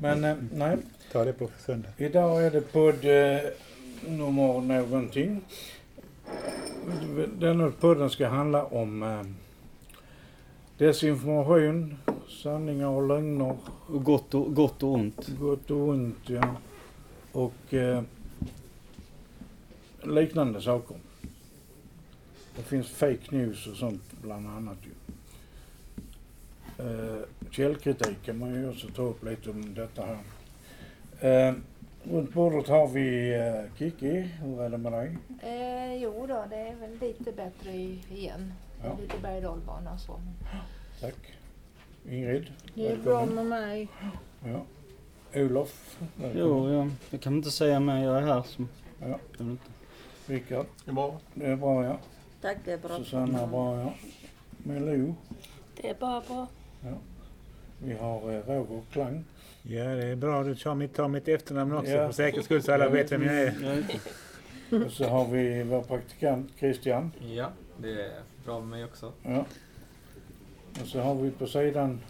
Men eh, nej, Ta det på söndag. idag är det podd eh, nummer någonting. Denna podden ska handla om eh, desinformation, sanningar och lögner, Och gott och, gott och ont. gott och ont, ja. Och eh, liknande saker. Det finns fake news och sånt bland annat ju. Eh, källkritik kan man ju också ta upp lite om detta här. Eh, runt bordet har vi eh, Kiki, hur är det med dig? Eh, jo då, det är väl lite bättre i, igen. Ja. Lite berg och dalbana så. Tack. Ingrid? Det är bra med mig. Ja. Olof? Jo, ja. jag kan inte säga mer. Jag är här. Som, Ja. jag. Rickard? Det är bra. Det är bra ja. Tack, det är bra. Susanna bra ja. Melou? Det är bara bra. Vi har eh, Roger Klang. Ja, det är bra. Du tar mitt, tar mitt efternamn också Ja. för säkerhets skull så alla vet vem jag är. Inte. Och så har vi vår praktikant Christian. Ja, det är bra med mig också. Ja. Och så har vi på sidan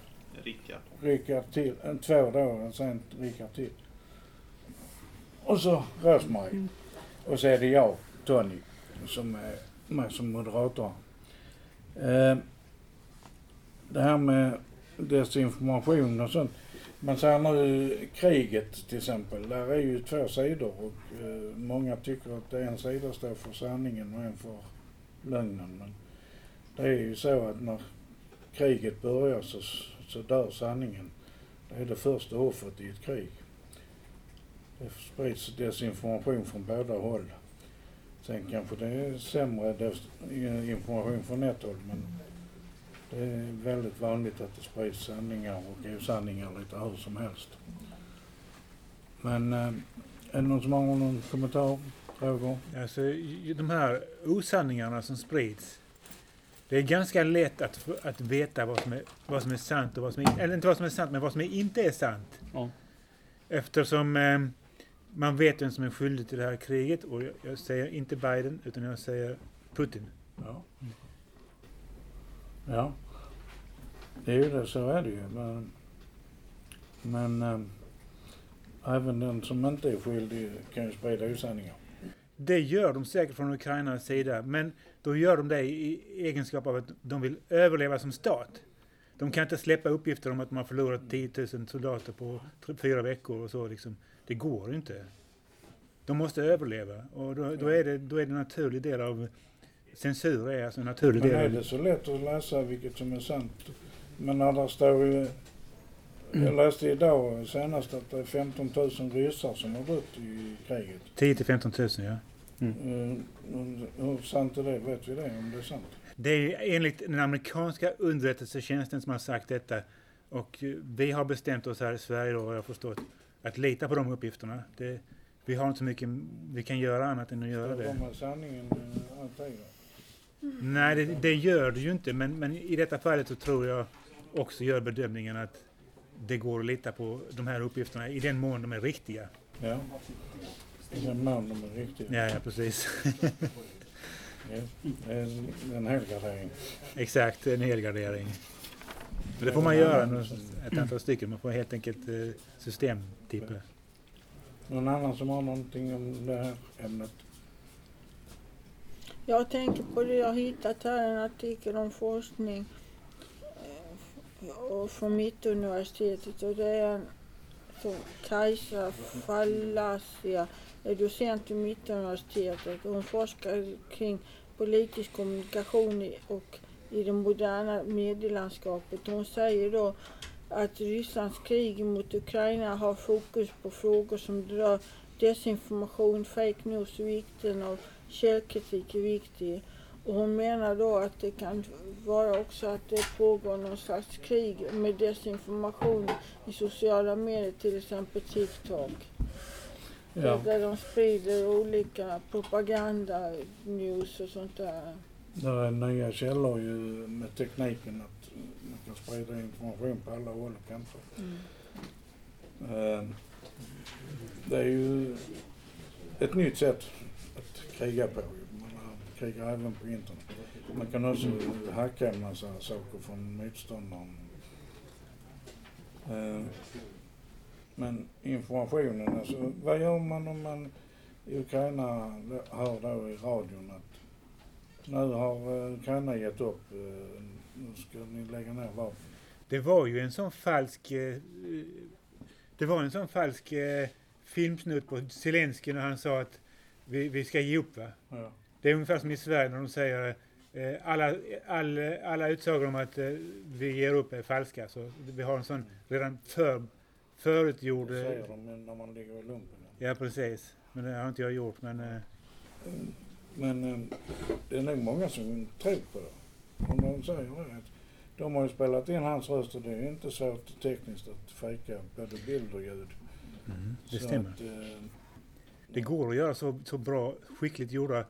Rickard. Rickard till, en två då, och sen Rickard till. Och så Rosmarie. Och så är det jag, Tony, som är med som moderator. Eh, det här med desinformation och sånt. Man säger nu kriget till exempel, där är ju två sidor och eh, många tycker att en sida står för sanningen och en för lögnen. Men det är ju så att när kriget börjar så, så dör sanningen. Det är det första offret i ett krig. Det sprids desinformation från båda håll. Sen kanske det är sämre information från ett håll men det är väldigt vanligt att det sprids sanningar och osanningar lite hur som helst. Men eh, är det någon som har någon kommentar? Frågor? Alltså, de här osanningarna som sprids. Det är ganska lätt att, att veta vad som, är, vad som är sant och vad som är, eller inte vad som är sant, men vad som är inte är sant. Ja. Eftersom eh, man vet vem som är skyldig till det här kriget och jag, jag säger inte Biden utan jag säger Putin. Ja. Ja. Det är ju det, så är det ju. Men, men eh, även den som inte är skyldig kan ju sprida osanningar. Det gör de säkert från Ukrainas sida, men då gör de det i egenskap av att de vill överleva som stat. De kan inte släppa uppgifter om att har förlorat 10 000 soldater på fyra veckor och så. Liksom. Det går inte. De måste överleva och då, då, är det, då är det en naturlig del av censur är alltså en naturlig Men del är det så lätt att läsa vilket som är sant? Men när det står ju... Jag läste idag senast att det är 15 000 ryssar som har dött i kriget. 10 till 15 000 ja. Eh, Hur sant är det? Vet vi det? Om det är sant? Det är enligt den amerikanska underrättelsetjänsten som har sagt detta. Och vi har bestämt oss här i Sverige då, har jag förstått, att lita på de uppgifterna. Det, vi har inte så mycket vi kan göra annat än att göra Det kommer sanningen eh, alltid. Nej, det, det gör det ju inte. Men, men i detta fallet så tror jag också gör bedömningen att det går att lita på de här uppgifterna i den mån de är riktiga. Ja. I den mån de är riktiga. Ja, ja precis. Det är en helgardering. Exakt, en helgardering. Men det får man göra, ett antal stycken. Man får helt enkelt eh, systemtippa. Någon annan som har någonting om det här ämnet? Jag tänker på det, jag hittat här en artikel om forskning och från Mittuniversitetet och det är en som Kajsa Fallasia är docent vid Mittuniversitetet och hon forskar kring politisk kommunikation i- och i det moderna medielandskapet. Hon säger då att Rysslands krig mot Ukraina har fokus på frågor som rör desinformation, fake news, vikten av källkritik är viktig. Och hon menar då att det kan vara också att det pågår någon slags krig med desinformation i sociala medier, till exempel TikTok. Ja. Där de sprider olika propaganda, news och sånt där. Det är nya källor ju med tekniken att man kan sprida information på alla håll och kanter. Eh, Det är ju ett nytt sätt att kriga på. Krigar även på internet. Man kan också hacka en massa saker från motståndaren. Eh, Men informationen, alltså vad gör man om man i Ukraina hör då i radion att nu har eh, Ukraina gett upp, eh, nu ska ni lägga ner vapen. Det var ju en sån falsk... Det var en sån falsk filmsnutt på Zelenskyj när han sa att vi, vi ska ge upp va? Ja. Det är ungefär som i Sverige när de säger eh, alla, all, alla utsagor om att eh, vi ger upp är falska. Så vi har en sån redan för, förutgjord... Det eh, säger de när man ligger i lumpen. Ja precis. Men det har inte jag gjort. Men eh, Men det är nog många som tror på det. Om de säger det. att De har ju spelat in hans röst och det är inte svårt tekniskt att fejka både bild och ljud. det Så stämmer. Att, Det går att göra så, så bra, skickligt gjorda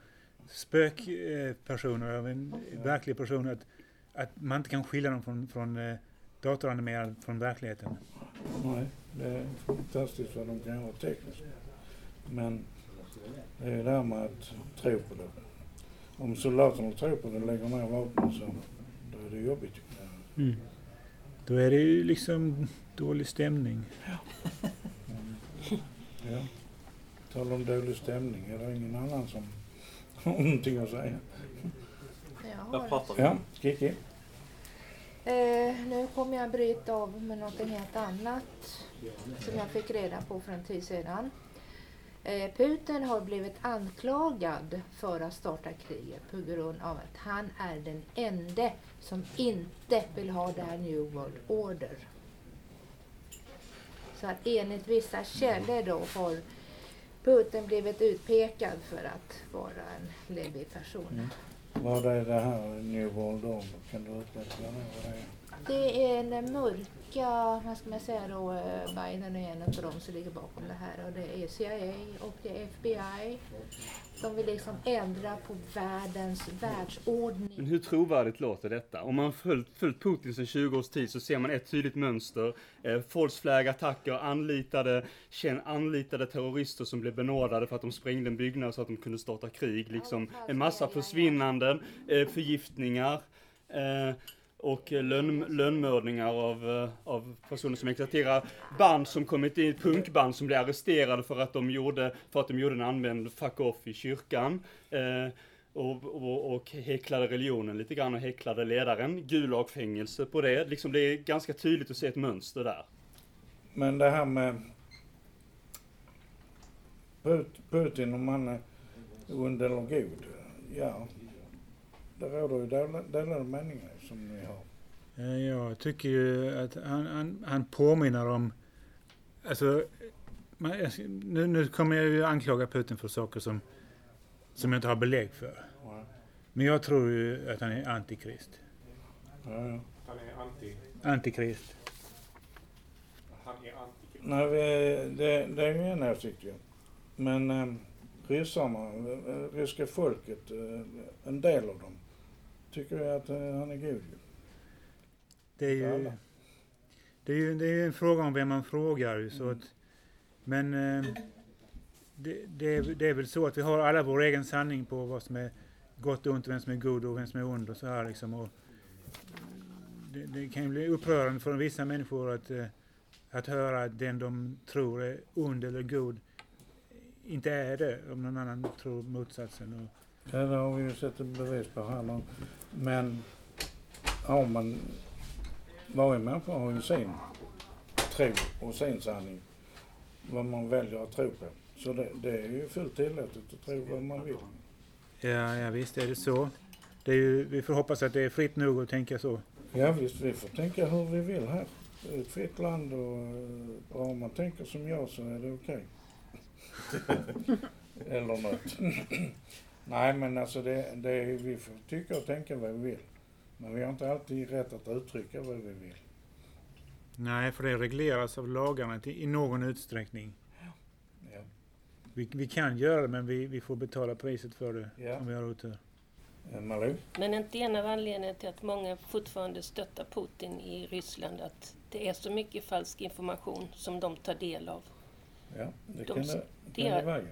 spökpersoner av en verklig person att, att man inte kan skilja dem från, från eh, datoranimerad från verkligheten. nej, det är fantastiskt vad de kan göra tekniskt. Men det är det här med att tro på det. Om soldaterna tror på det och lägger ner vapen så då är det jobbigt. Mm. Då är det ju liksom dålig stämning. Ja. Tala om dålig stämning. Är det ingen annan som har någonting att säga? Jag Vad pratar vi Ja, om? Kiki. eh, nu kommer jag bryta av med något helt annat som jag fick reda på för en tid sedan. Eh, Putin har blivit anklagad för att starta kriget på grund av att han är den enda som inte vill ha det här New World Order. Så att enligt vissa källor då har Putin blivit utpekad för att vara en läbbig person. Mm. Vad är det här New World Order? Kan du utveckla det? Vad det är? Det är en mörka, vad ska man säga då, eh, Biden är en av dem som ligger bakom det här och det är CIA och det är FBI. De vill liksom ändra på världens Men världsordning. hur trovärdigt låter detta? Om man följt, följt Putin sedan 20 års tid så ser man ett tydligt mönster. Eh, false flag attacker, anlitade, anlitade terrorister som blev benådade för att de sprängde en byggnad så att de kunde starta krig. Liksom en massa försvinnanden, eh, förgiftningar. Eh, och eh, lön, lönnmördningar av, eh, av personer som exploaterar band som kommit in, punkband som blev arresterade för att de gjorde, för att de gjorde en använd fuck off i kyrkan. Eh, och, och, och häcklade religionen lite grann och häcklade ledaren. Gulagfängelse på det. Liksom det är ganska tydligt att se ett mönster där. Men det här med Putin, om han är ond eller god. Ja, det råder ju del- delade meningar som ni har. Eh, Jag tycker ju att han, han, han påminner om... Alltså, man, nu, nu kommer jag ju anklaga Putin för saker som, som jag inte har belägg för. Ja, Men jag tror ju att han är antikrist. ja. Han är anti... Antikrist. Han är anti... Nej, det, det är ju en åsikt ju. Men eh, ryssarna, eh, ryska folket, eh, en del av dem, tycker ju att eh, han är god. Det är ju, det är ju det är en fråga om vem man frågar. Så Mm. att, men eh, det, det, är, det är väl så att vi har alla vår egen sanning på vad som är gott och ont, vem som är god och vem som är ond och så här liksom. Och det, det kan ju bli upprörande för vissa människor att, eh, att höra att den de tror är ond eller god inte är det, om någon annan tror motsatsen. Och, Ja, det har vi ju sett ett bevis på här nu. Men har man... Varje människa har ju sin tro och sin sanning. Vad man väljer att tro på. Så det, det är ju fullt tillåtet att tro vad man vill. ja, ja, visst är det så. Det är ju, vi får hoppas att det är fritt nog att tänka så. Ja visst, vi får tänka hur vi vill här. Det är ett fritt land och bara om man tänker som jag så är det okej. Eller något. Nej men alltså det, det är, vi får tycka och tänka vad vi vill. Men vi har inte alltid rätt att uttrycka vad vi vill. Nej, för det regleras av lagarna till, i någon utsträckning. Ja. Vi, vi kan göra det, men vi, vi får betala priset för det Ja. om vi har otur. Eh, Malou? Men inte en av anledningarna till att många fortfarande stöttar Putin i Ryssland att det är så mycket falsk information som de tar del av. Ja, det De kan det, det kan det är- vara ju.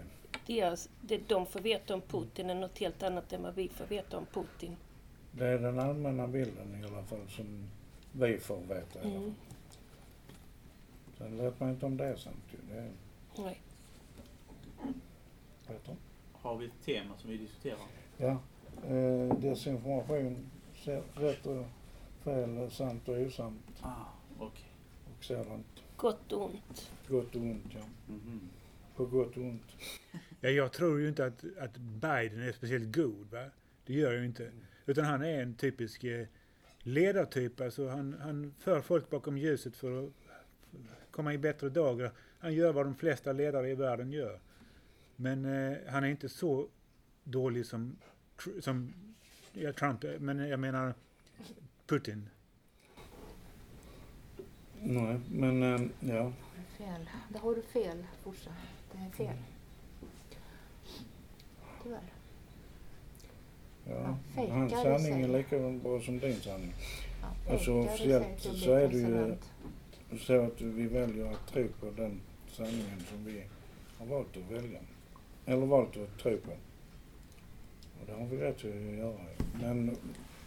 Deras, det de får veta om Putin är något helt annat än vad vi får veta om Putin. Det är den allmänna bilden i alla fall som vi får veta. Mm. Sen lät man inte om det sen. Det är Nej. bättre. Har vi ett tema som vi diskuterar? Ja. Eh, desinformation, rätt och fel, sant och osant Ah, okej. och sådant. Gott och ont. Gott och ont, ja. Mhm. På gott och ont. Ja, jag tror ju inte att, att Biden är speciellt god. Va? Det gör jag ju inte. Utan han är en typisk eh, ledartyp. Alltså han, han för folk bakom ljuset för att komma i bättre dagar. Han gör vad de flesta ledare i världen gör. Men eh, han är inte så dålig som, som ja, Trump. Men jag menar Putin. Nej, men eh, ja. Fel. Där har du fel, Forsa. Det är fel. Tyvärr. ja. Hans sanning är lika bra som din sanning. Ja, Alltså, officiellt så är det ju-. Så att vi väljer att tro på den sanningen som vi har valt att välja. Eller valt att tro på. Och det har vi rätt att göra. Men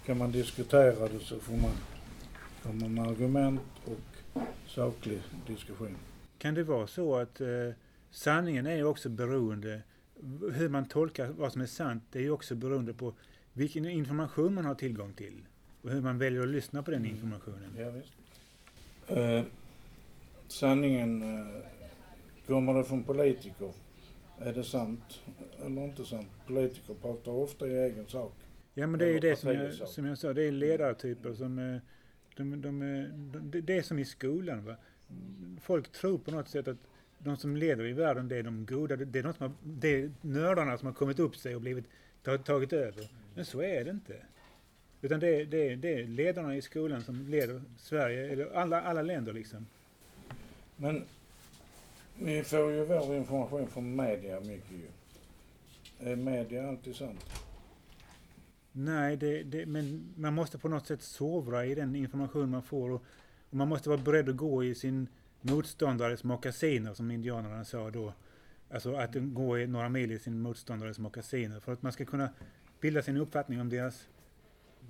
kan man diskutera det så får man komma med argument och saklig diskussion. Kan det vara så att eh, sanningen är ju också beroende, hur man tolkar vad som är sant, det är ju också beroende på vilken information man har tillgång till och hur man väljer att lyssna på den Mm. informationen. Ja. Eh, sanningen, eh, kommer det från politiker? Är det sant eller inte sant? Politiker pratar ofta i egen sak. Ja men det är ju det som jag, som jag sa, det är ledartyper som, eh, de, de, de, det är som i skolan va. Folk tror på något sätt att de som leder i världen, det är de goda, det är, de som har, det är nördarna som har kommit upp sig och blivit, tag- tagit över. Men så är det inte. Utan det är, det, är, det är ledarna i skolan som leder Sverige, eller alla, alla länder liksom. Men vi får ju vår information från media mycket ju. Är media alltid sant? Nej, det, det, men man måste på något sätt sovra i den information man får och, och man måste vara beredd att gå i sin motståndares mockasiner som indianerna sa då. Alltså att gå i några mil i sin motståndares mockasiner för att man ska kunna bilda sin uppfattning om deras,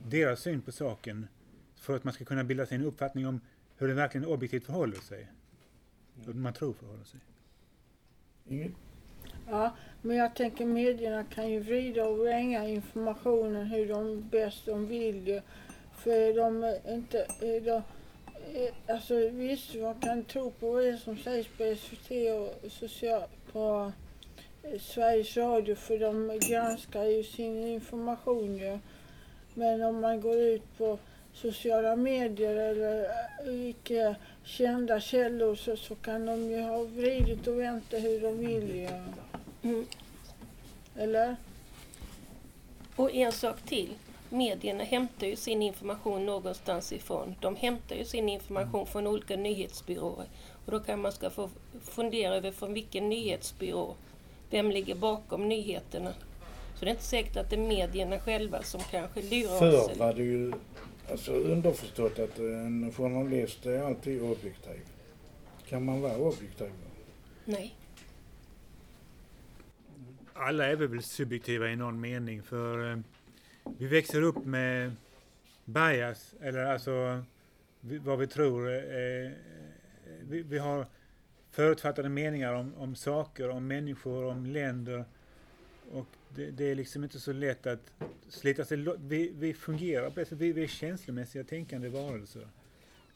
deras syn på saken. För att man ska kunna bilda sig en uppfattning om hur det verkligen objektivt förhåller sig. Hur man tror förhåller sig. Inget? Ja, men jag tänker medierna kan ju vrida och vränga informationen hur de bäst de vill. För de inte... Är de, alltså visst, man kan tro på det som sägs på SVT och social, på eh, Sveriges Radio för de granskar ju sin information ju. Men om man går ut på sociala medier eller eh, icke kända källor så, så kan de ju ha vridit och vänt hur de vill ju. Mm. Eller? Och en sak till. Medierna hämtar ju sin information någonstans ifrån. De hämtar ju sin information från olika nyhetsbyråer. Och då kan man ska få fundera över från vilken nyhetsbyrå. Vem ligger bakom nyheterna? Så det är inte säkert att det är medierna själva som kanske lurar oss. Förr var det ju alltså underförstått att en journalist är alltid objektiv. Kan man vara objektiv? Nej. alla är vi väl subjektiva i någon mening för eh, vi växer upp med bias, eller alltså vi, vad vi tror. Eh, eh, vi, vi har förutfattade meningar om, om saker, om människor, om länder. Och det, det är liksom inte så lätt att slita sig vi, vi fungerar på vi, vi är känslomässiga tänkande varelser.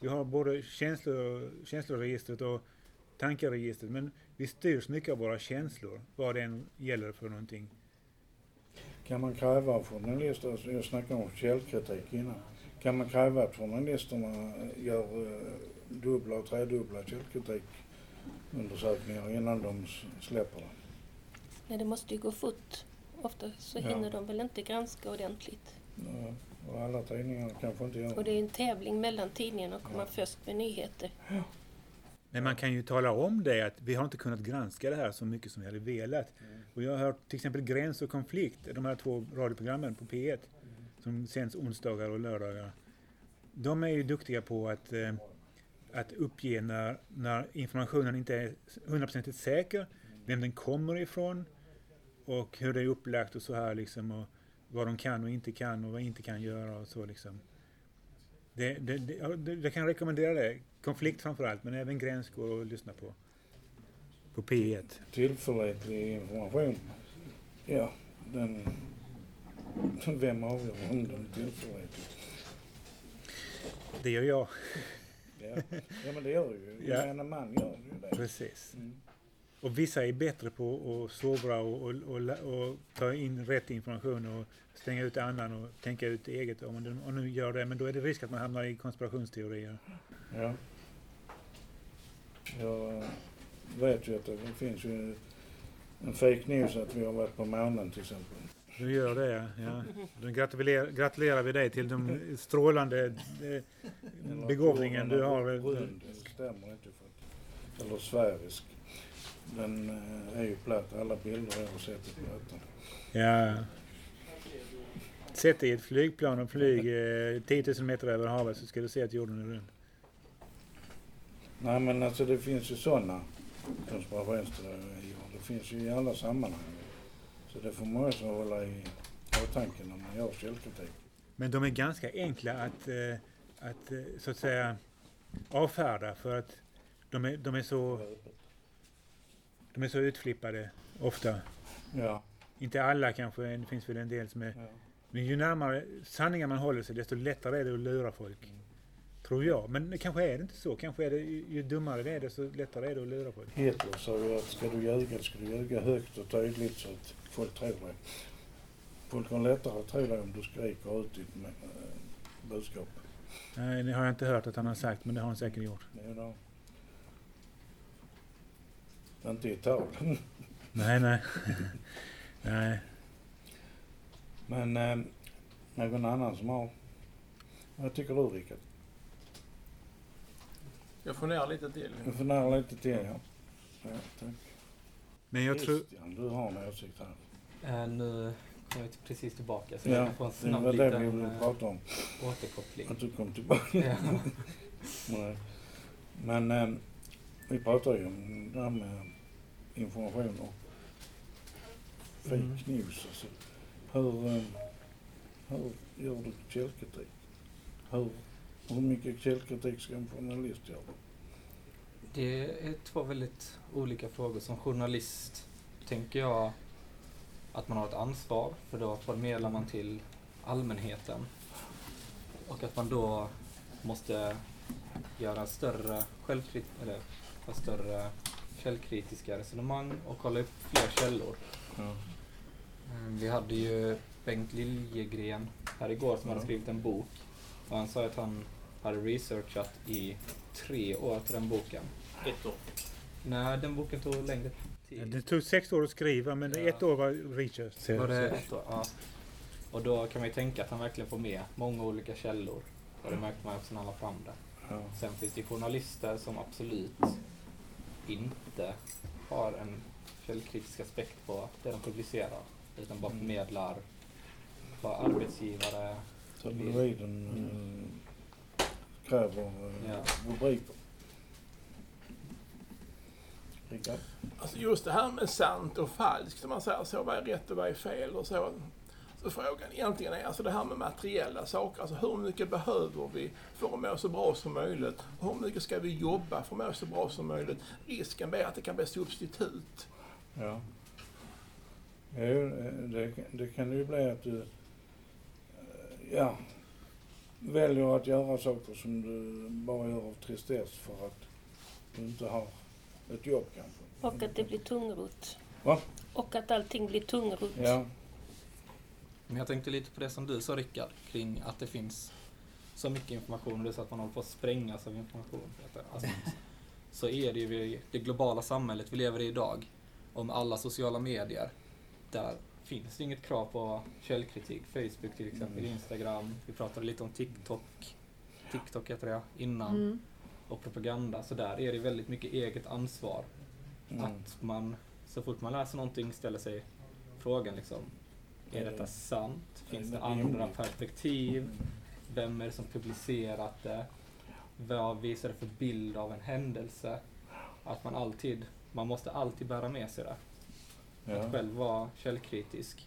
Vi har både känslor, känsloregistret och tankeregistret, men vi styrs mycket av våra känslor, vad det än gäller för någonting. Kan man kräva av journalister, alltså jag snackade om källkritik innan. Kan man kräva att journalisterna gör eh, dubbla och tredubbla källkritik-undersökningar innan de släpper det? Nej, det måste ju gå fort. Ofta så Ja. hinner de väl inte granska ordentligt. Ja, Och alla tidningar kanske inte gör Och det är en tävling mellan tidningarna att komma först med nyheter. Men man kan ju tala om det att vi har inte kunnat granska det här så mycket som vi hade velat. Och jag har hört till exempel Gräns och konflikt, de här två radioprogrammen på P1 som sänds onsdagar och lördagar. De är ju duktiga på att, eh, att uppge när, när informationen inte är hundraprocentigt säker, vem den kommer ifrån och hur det är upplagt och så här liksom och vad de kan och inte kan och vad inte kan göra och så liksom. Det, det, det, ja, det, jag kan rekommendera det. Konflikt framförallt, men även Gräns går att lyssna på. På P1. Tillförlitlig information. Ja, den... Vem avgör om den är tillförlitlig? Det gör jag. Ja, ja men det gör det ju. Ja. Gemene man gör ju det. Precis. Mm. Och vissa är bättre på att sovra och, och, och, och ta in rätt information och stänga ut annan och tänka ut eget. Om nu- om gör det, men då är det risk att man hamnar i konspirationsteorier. Ja. Jag vet ju att det finns ju en fake news att vi har varit på månen till exempel. Du gör det, ja. Då gratulerar, gratulerar vi dig till de strålande eh, begåvningen du har. Rund, det stämmer inte. För att, eller sfärisk. Den eh, är ju platt. Alla bilder jag har sett är platta. Ja. Sätt dig i ett flygplan och flyg eh, 10 000 meter över havet så ska du se att jorden är rund. Nej men alltså det finns ju sådana konspirationsteorier. Det finns ju i alla sammanhang. Så det får man också hålla i åtanke när man gör källkritik. Men de är ganska enkla att, eh, att eh, så att säga avfärda för att de är, de är så de är så utflippade ofta. Ja. Inte alla kanske, det finns väl en del som är... ja. Men ju närmare sanningen man håller sig desto lättare är det att lura folk. Tror jag. Men kanske är det inte så. Kanske är det ju ju dummare det är desto lättare är det att lura folk. Hitler sa ju att ska du ljuga ska du ljuga högt och tydligt så att folk tror det. Folk har lättare att tro det om du skriker ut ditt eh, budskap. Nej, det har jag inte hört att han har sagt, men det har han säkert gjort. Då. Inte i tal. Nej, nej. nej. Men eh, någon annan som har... Vad tycker du Rickard? Jag funderar lite till. Jag funderar lite till ja. ja tack. Men jag tror... Christian, du har en åsikt här. Eh, nu kom jag precis tillbaka så Ja, jag kan få en det snabb var det vi liten ville eh, prata om. återkoppling. Att du kom tillbaka. Ja. Nej. Men eh, vi pratar ju om det här med information och fake Mm. news. Alltså. Hur, eh, hur gör du källkritik? Hur, hur mycket källkritik ska en journalist göra? Det är två väldigt olika frågor. Som journalist tänker jag att man har ett ansvar för då förmedlar man till allmänheten. Och att man då måste göra större självkrit eller ha större källkritiska resonemang och kolla upp fler källor. Ja. Mm, Vi hade ju Bengt Liljegren här igår som hade skrivit en bok. Och han sa att han hade researchat i tre år till den boken. Ett år. Nej, den boken tog längre tid. Det tog sex år att skriva, men Ja. ett år var research. Var det ett år? Ja. Och då kan man ju tänka att han verkligen får med många olika källor. Och det märkte man också när han la fram det. Ja. Sen finns det journalister som absolut inte har en källkritisk aspekt på det de publicerar. Utan bara Mm. förmedlar vad arbetsgivare Tabloiden eh, kräver eh, Ja. rubriker. Rickard? Alltså just det här med sant och falskt, om man säger så, vad är rätt och vad är fel och så. Så frågan egentligen är alltså det här med materiella saker, alltså hur mycket behöver vi för att må så bra som möjligt? Hur mycket ska vi jobba för att må så bra som möjligt? Risken är att det kan bli substitut. Ja. Det, det kan ju bli att du ja, väljer att göra saker som du bara gör av tristess för att du inte har ett jobb kanske. Och att det blir tungrot. Va? Och att allting blir tungrot. Ja, Men jag tänkte lite på det som du sa Rickard, kring att det finns så mycket information och det är så att man håller på att sprängas av information. Alltså, så är det ju vi- det globala samhället vi lever i idag, om alla sociala medier, där finns det inget krav på källkritik. Facebook till exempel, Mm. Instagram, vi pratade lite om TikTok, TikTok heter det innan, Mm. och propaganda. Så där är det väldigt mycket eget ansvar. mm. Att man, så fort man läser någonting, ställer sig frågan liksom, är detta det- sant? Finns det andra perspektiv? Vem är det som publicerat det? Vad visar det för bild av en händelse? Att man alltid, man måste alltid bära med sig det. ja. Att själv vara källkritisk.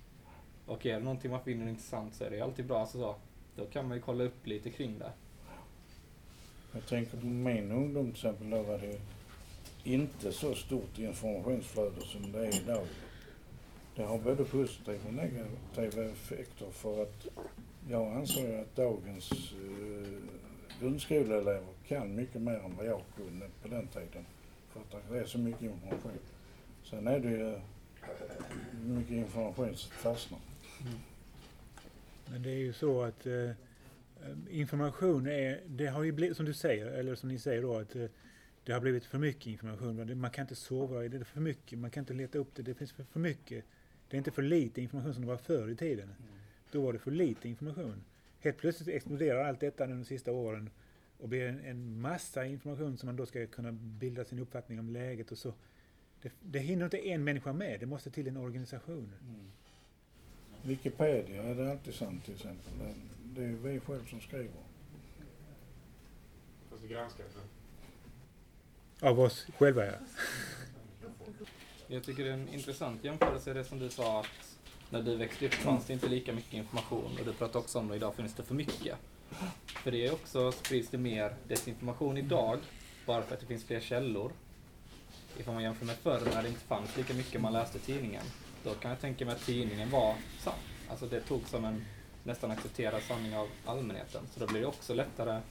Och är det någonting man finner intressant så är det alltid bra. Alltså så, då kan man ju kolla upp lite kring det. Jag tänker på min ungdom till exempel, då var det inte så stort informationsflöde som det är idag. Det har både positiva och negativa effekter för att jag anser att dagens eh, grundskoleelever kan mycket mer än vad jag kunde på den tiden. För att det är så mycket information. Sen är det ju mycket information som fastnar. Mm. Men det är ju så att eh, information är, det har ju blivit, som du säger, eller som ni säger då, att eh, det har blivit för mycket information. Man kan inte sova i det, det är för mycket, man kan inte leta upp det, det finns för, för mycket. Det är inte för lite information som det var förr i tiden. Då var det för lite information. Helt plötsligt exploderar allt detta de sista åren och blir en, en massa information som man då ska kunna bilda sin uppfattning om läget och så. Det, det hinner inte en människa med, det måste till en organisation. Wikipedia är det alltid sant till exempel. Det- är ju vi själv som skriver. Fast det granskas. Av oss själva ja. Jag tycker det är en intressant jämförelse det som du sa att när du växte upp fanns det inte lika mycket information och du pratade också om det idag finns det för mycket. För det är också sprids det mer desinformation idag bara för att det finns fler källor. Ifall man jämför med förr när det inte fanns lika mycket man läste tidningen. Då kan jag tänka mig att tidningen var sann. Alltså det tog som en nästan accepterad sanning av allmänheten. Så då blir det också lättare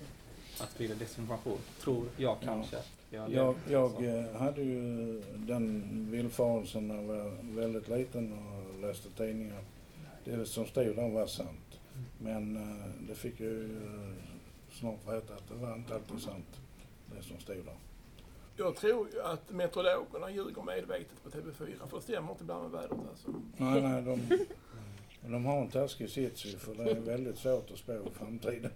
att sprida desinformation. Tror jag kanske. Jag, Jag, jag eh, hade ju den villfarelsen när jag var väldigt liten och läste tidningar. Det som stod där var sant. Men eh, det fick jag ju eh, snart veta att det var inte alltid sant, det som stod där. Jag tror ju att meteorologerna ljuger medvetet på TV4 för det stämmer inte ibland med vädret alltså. Nej, nej, de, de har en taskig sits för det är väldigt svårt att spå i framtiden.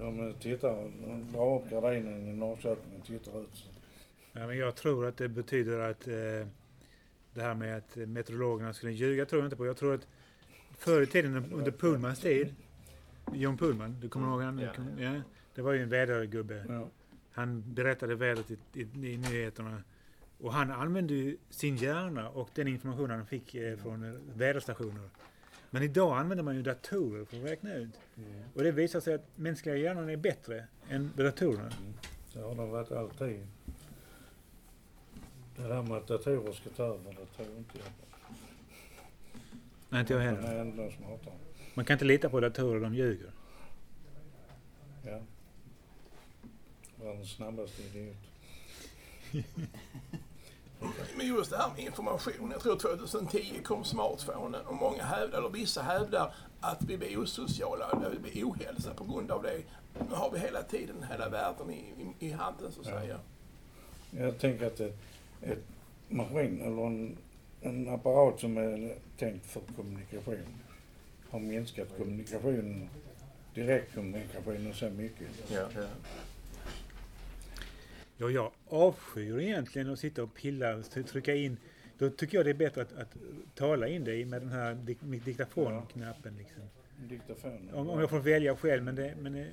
De tittar, de drar upp gardinen i Norrköping och tittar ut. Ja, men jag tror att det betyder att eh, det här med att meteorologerna skulle ljuga tror jag inte på. Jag tror att förr i tiden under Pullmans tid, John Pullman, du kommer ihåg han? Ja. Ja, det var ju en vädergubbe. Ja. Han berättade vädret i, i, i nyheterna. Och han använde ju sin hjärna och den information han fick eh, från väderstationer. Men idag använder man ju datorer för att räkna ut. Och det visar sig att mänskliga hjärnan är bättre än datorerna. Det har de varit alltid. Det där med att datorer ska ta över, det tror inte jag. Nej, inte jag heller. är ändå smartare. Man kan inte lita på datorer, de ljuger. Ja. Världens snabbaste idiot. Men just det här med information. Jag tror 2010 kom smartphonen och många hävdar, eller vissa hävdar att vi blir osociala, eller vi blir ohälsa på grund av det. Nu har vi hela tiden hela världen i, i, i handen så att Ja. säga. Jag tänker att ett, ett maskin eller en, en apparat som är tänkt för kommunikation har minskat kommunikationen, direktkommunikationen så mycket. Ja, ja. Ja, jag avskyr egentligen att sitta och pilla och trycka in. Då tycker jag det är bättre att, att tala in det med den här dik diktafonknappen. Liksom. Diktafonen. Om, om jag får välja själv, men, det, men eh,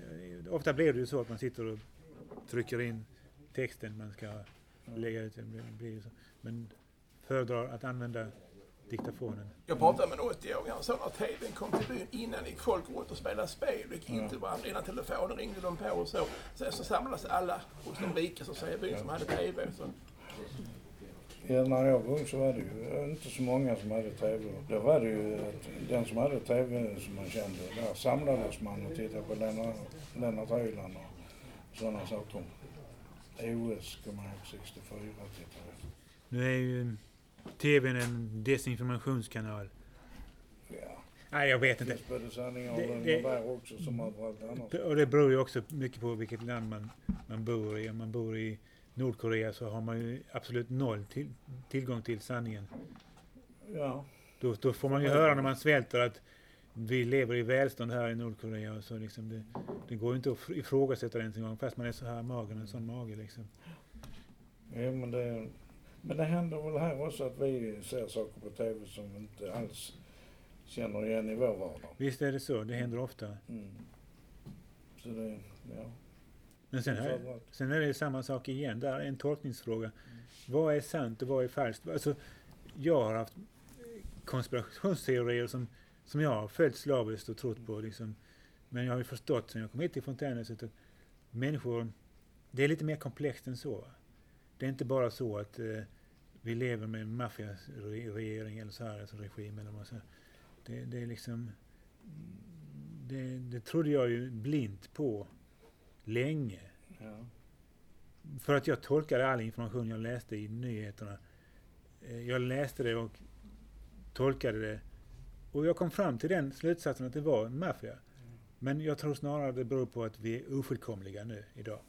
ofta blir det ju så att man sitter och trycker in texten man ska lägga ut. Det. Men föredrar att använda diktafonen. Jag pratade med en 80-åring, han sa när TVn kom till byn innan gick folk runt och spelade spel. Det gick in till varandra innan telefonen ringde de på och så. Sen så samlades alla hos de rika så i byn som hade TV. Så. Ja, när jag var ung så var det ju inte så många som hade TV. Då var det ju att den som hade TV som man kände, där samlades man och tittade på Lennart, Lennart Hyland och sådana saker. OS kommer jag ihåg 64 tittade. Nu är ju TVn en desinformationskanal. Ja, Nej, jag vet det inte. finns både sanningar och Det- lögner det- där också som överallt annars. Och det beror ju också mycket på vilket land man, man bor i. Om man bor i Nordkorea så har man ju absolut noll till, tillgång till sanningen. Ja, Då, då får man ju höra när man svälter att vi lever i välstånd här i Nordkorea. Så liksom det, det går ju inte att ifrågasätta det ens en gång fast man är så här magen, en sån mage liksom. ja men, det, men det händer väl här också att vi ser saker på TV som vi inte alls känner igen i vår vardag. Visst är det så, det händer ofta. Mm. Så det, ja. Men sen, här, sen är det samma sak igen. Där är en tolkningsfråga. Vad är sant och vad är falskt? Alltså, jag har haft konspirationsteorier som, som jag har följt slaviskt och trott på. Liksom. Men jag har ju förstått sen jag kom hit till Fontänhuset att människor, det är lite mer komplext än så. Det är inte bara så att eh, vi lever med en maffiaregering eller så här, alltså regim eller vad. Det, det är liksom, det, det trodde jag ju blint på länge. Ja. För att jag tolkade all information jag läste i nyheterna. Eh, Jag läste det och tolkade det. Och jag kom fram till den slutsatsen att det var en maffia. Men jag tror snarare det beror på att vi är ofullkomliga nu idag.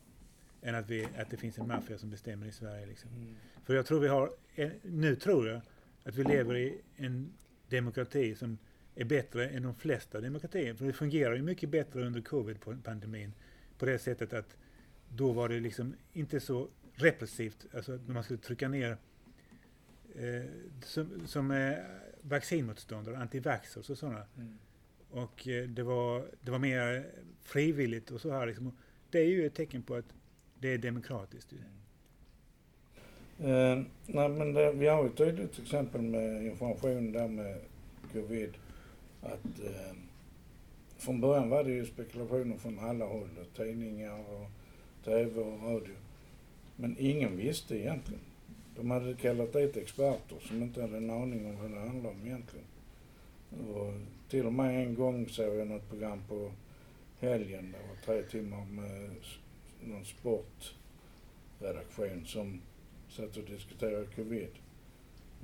Än att, vi, att det finns en maffia som bestämmer i Sverige. Liksom. Mm. För jag tror vi har, en, nu tror jag att vi lever i en demokrati som är bättre än de flesta demokratier. För det fungerar ju mycket bättre under covid-pandemin. På det sättet att då var det liksom inte så repressivt, alltså när man skulle trycka ner eh, som, som eh, vaccinmotståndare, antivaxxers och sådana. Mm. Och eh, det var, det var mer frivilligt och så här liksom. Det är ju ett tecken på att det är demokratiskt. Ju. Eh, nej men det, vi har ju ett tydligt exempel med information där med covid. Att eh, från början var det ju spekulationer från alla håll. och Tidningar och TV och radio. Men ingen visste egentligen. De hade kallat dit experter som inte hade en aning om vad det handlade om egentligen. Och till och med en gång såg jag något program på helgen. Det var tre timmar med någon sportredaktion som satt och diskuterade covid.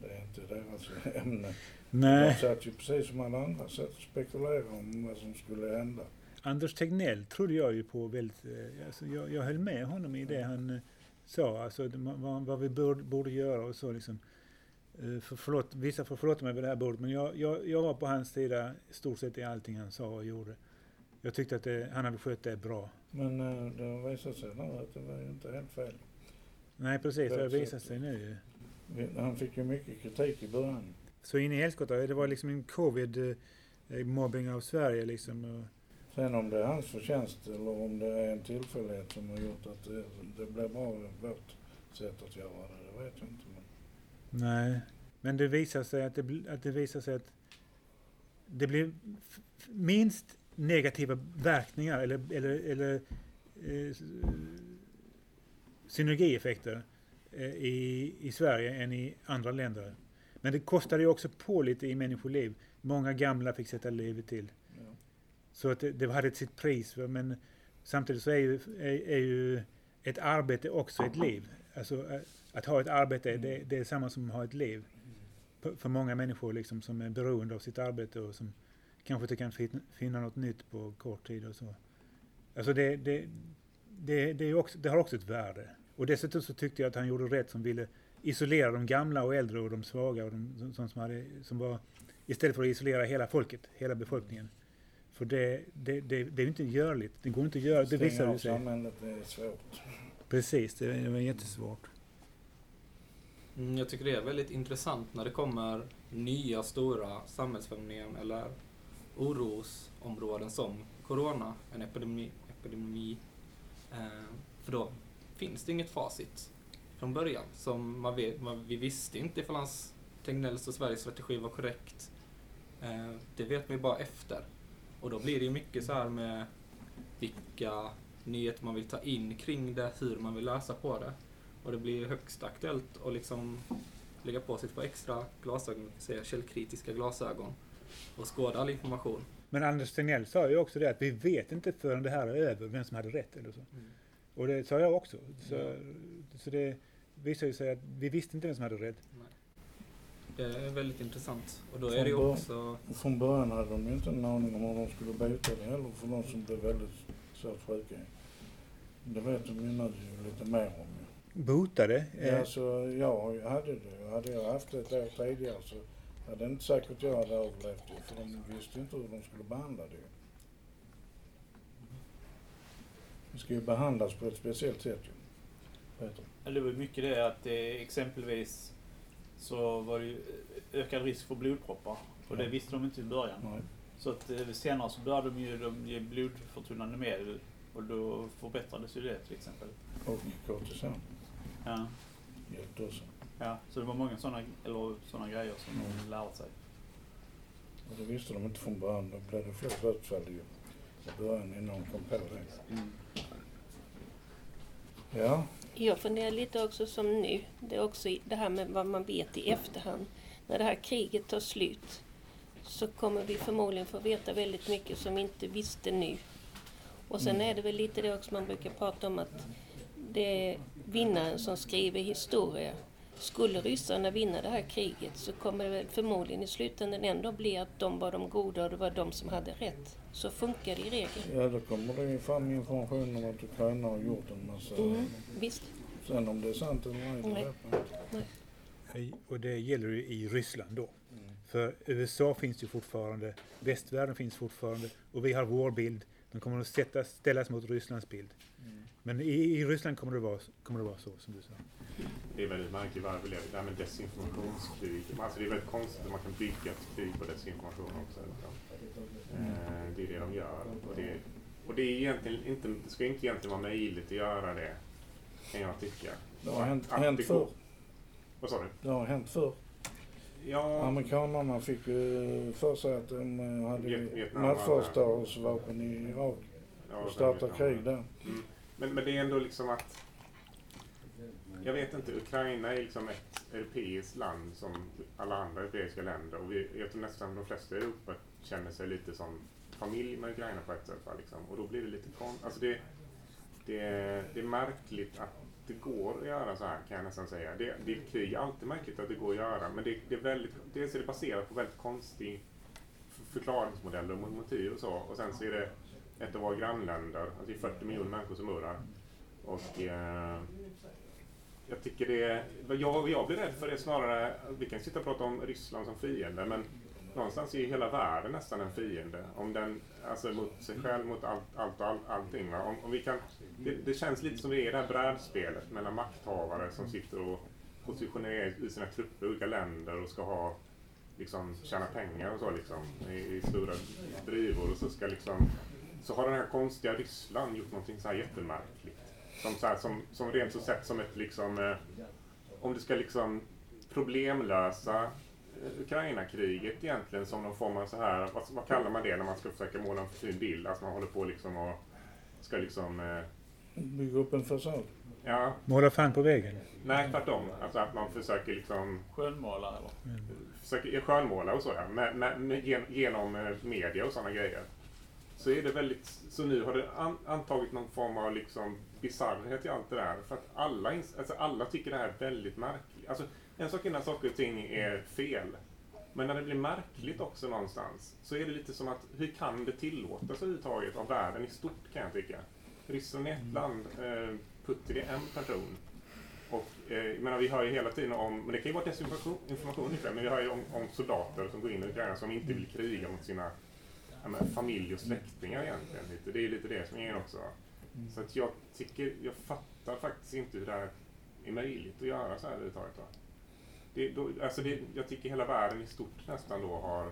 Det är inte deras ämne. De Nej, satt ju precis som alla andra, satt och spekulerade om vad som skulle hända. Anders Tegnell trodde jag ju på väldigt... eh, Alltså jag, jag höll med honom i det han eh, sa, alltså vad, vad vi borde, borde göra och så liksom. Eh, För förlåt, vissa får förlåta mig vid det här bordet, men jag, jag, jag var på hans sida i stort sett i allting han sa och gjorde. Jag tyckte att det, han hade skött det bra. Men eh, det visat sig nu att det var ju inte helt fel. Nej, precis. Det har visat sig nu Han fick ju mycket kritik i början. Så in i helskotta, det var liksom en covid-mobbing av Sverige liksom. Sen om det är hans förtjänst eller om det är en tillfällighet som har gjort att det, det blev bra vårt sätt att göra det, det vet jag inte. Men nej. Men det visar sig att det, att det visar sig att det blir minst negativa verkningar eller, eller, eller eh, synergieffekter eh, i, i Sverige än i andra länder. Men det kostade ju också på lite i människoliv. Många gamla fick sätta livet till. ja. Så att det, det hade sitt pris. Men samtidigt så är ju, är, är ju ett arbete också ett liv. Alltså eh, att ha ett arbete, det, det är samma som att ha ett liv. För, för många människor liksom som är beroende av sitt arbete och som kanske inte kan fin- finna något nytt på kort tid och så. Alltså det, det, det, det, är också, det har också ett värde. Och dessutom så tyckte jag att han gjorde rätt som ville isolera de gamla och äldre och de svaga och de som, som, som, hade, som var istället för att isolera hela folket, hela befolkningen. För det, det, det, det är ju inte görligt. Det går inte att göra. Det Stänga visar av sig. samhället det är svårt. Precis, det, det var jättesvårt. Mm, jag tycker det är väldigt intressant när det kommer nya stora samhällsfenomen eller orosområden som corona, en epidemi. epidemi. Eh, för då finns det inget facit från början. Som man vet, man, vi visste inte ifall hans Tegnells och Sveriges strategi var korrekt. Eh, det vet man ju bara efter. Och då blir det ju mycket så här med vilka nyheter man vill ta in kring det, hur man vill läsa på det. Och det blir högst aktuellt att liksom lägga på sig ett par extra glasögon, säga källkritiska glasögon och skåda all information. Men Anders Tegnell sa ju också det att vi vet inte förrän det här är över vem som hade rätt eller så. Och det sa jag också. Så, så det visar ju sig att vi visste inte vem som hade rätt. Det är väldigt intressant. Och då Från är det början- också... Från början hade de ju inte en aning om hur de skulle bota det heller för de som blev väldigt svårt sjuka. Det vet de ju nu lite mer om. Botade? Ja, alltså, jag hade det. Hade jag haft det ett år tidigare så hade inte säkert jag hade överlevt det. För de visste inte hur de skulle behandla det. Det ska ju behandlas på ett speciellt sätt ju. Peter. Det var mycket det att det exempelvis så var det ju ökad risk för blodproppar. Och det visste de inte i början. Nej. Så att eh, senare så började de ju de ge blodförtunnande medel och då förbättrades ju det till exempel. Och kortison Ja, hjälpte också. Ja. Så det var många sådana eller såna grejer som de lärde sig. Och det visste de inte från början. Då blev det fler dödsfall ju. i början innan de kom på det. Ja, Jag funderar lite också som nu, det är också i- det här med vad man vet i efterhand. När det här kriget tar slut så kommer vi förmodligen få veta väldigt mycket som vi inte visste nu. Och sen är det väl lite det också man brukar prata om att det är vinnaren som skriver historia. Skulle ryssarna vinna det här kriget så kommer det väl förmodligen i slutändan ändå bli att de var de goda och det var de som hade rätt. Så funkar det i regel. ja, då kommer det ju fram information om att Ukraina har gjort en massa... Mm, visst. Sen om det är sant eller ej, det Nej. vet man inte. Och det gäller ju i Ryssland då. För USA finns ju fortfarande, västvärlden finns fortfarande och vi har vår bild. De kommer att sättas, ställas mot Rysslands bild. Men i, i Ryssland kommer det, vara, kommer det vara så som du sa. Det är väldigt märkligt varför det, det här med desinformationskrig. Alltså det är väldigt konstigt att man kan bygga ett krig på desinformation också. Liksom. Eh, det är det de gör. Och det, och det, är egentligen inte, det ska inte egentligen vara möjligt att göra det, kan jag tycka. Det har hänt, Att hänt förr. Vad sa du? Det har hänt förr. Ja, Amerikanerna fick ju för sig att de eh, hade massförstörelsevapen i Irak ja, och startade krig där. Mm. Men, men det är ändå liksom att... Jag vet inte, Ukraina är liksom ett europeiskt land som alla andra europeiska länder. Och vi, jag tror nästan de flesta i Europa känner sig lite som familj med Ukraina på ett sätt. Va, liksom. Och då blir det lite kon... Alltså det, det, det är märkligt att det går att göra så här kan jag nästan säga. Det, det är ett krig, alltid märkligt att det går att göra. Men det, det är väldigt, dels är det baserat på väldigt konstig förklaringsmodeller och motiv och så. Och sen så är det ett av våra grannländer, alltså det är 40 miljoner människor som bor där. Och eh, jag tycker det, vad jag, vad jag blir rädd för är snarare, vi kan sitta och prata om Ryssland som fiende, men någonstans är ju hela världen nästan en fiende. Om den, alltså mot sig själv, mot allt, allt och all, allting. Va? Om, om vi kan, det, det känns lite som det är det här brädspelet mellan makthavare som sitter och positionerar i sina trupper i olika länder och ska ha liksom tjäna pengar och så liksom i, i stora drivor och så ska liksom så har den här konstiga Ryssland gjort någonting så här jättemärkligt. Som, så här, som, som rent så sett som ett liksom eh, om du ska liksom problemlösa eh, Ukraina-kriget egentligen som någon form av så här, vad, vad kallar man det när man ska försöka måla en fin bild? Alltså man håller på liksom och ska liksom, eh, Bygga upp en fasad. ja, Måla fan på väggen. nej tvärtom. Alltså att man försöker liksom Skönmålare eller? försöker skönmåla och så ja, med, med, med, gen- genom eh, media och sådana grejer. Så är det väldigt, så nu har det an, antagit någon form av liksom bisarrhet i allt det där. För att alla, alltså alla tycker det här är väldigt märkligt. Alltså, en sak är när saker och ting är fel. Men när det blir märkligt också någonstans så är det lite som att hur kan det tillåtas överhuvudtaget av världen i stort kan jag tycka. Ryssland är ett land, eh, Putin är en person. Och eh, jag menar, vi hör ju hela tiden om, men det kan ju vara desinformation information men vi hör ju om, om soldater som går in i Ukraina som inte vill kriga mot sina ja, men, familj och släktingar egentligen. Lite. Det är lite det som är också. Så att jag tycker, jag fattar faktiskt inte hur det här är möjligt att göra så här överhuvudtaget. Det, då, alltså det, jag tycker hela världen i stort nästan då har,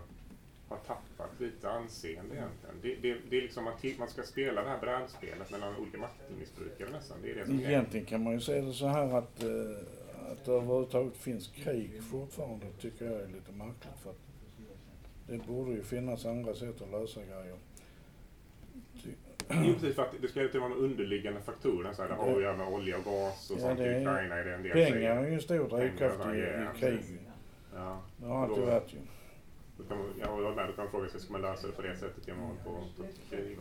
har tappat lite anseende egentligen. Det, det, det är liksom att man ska spela det här brädspelet mellan olika maktmissbrukare nästan. Det är det som är. Egentligen kan man ju se det så här att, eh, att det överhuvudtaget finns krig fortfarande tycker jag är lite märkligt. För att det borde ju finnas andra sätt att lösa grejer. Ty- Jo, precis, för att det ska ju inte vara några underliggande faktorer. Så här, det har att göra med olja och gas och Ja, sånt. I är- Ukraina är det en del Pengar är ju en stor drivkraft i, ja, i krig. Ja. Det har alltid varit ju. Då kan man, jag håller med, då kan man fråga sig, ska man lösa det på det sättet genom att hålla på krig?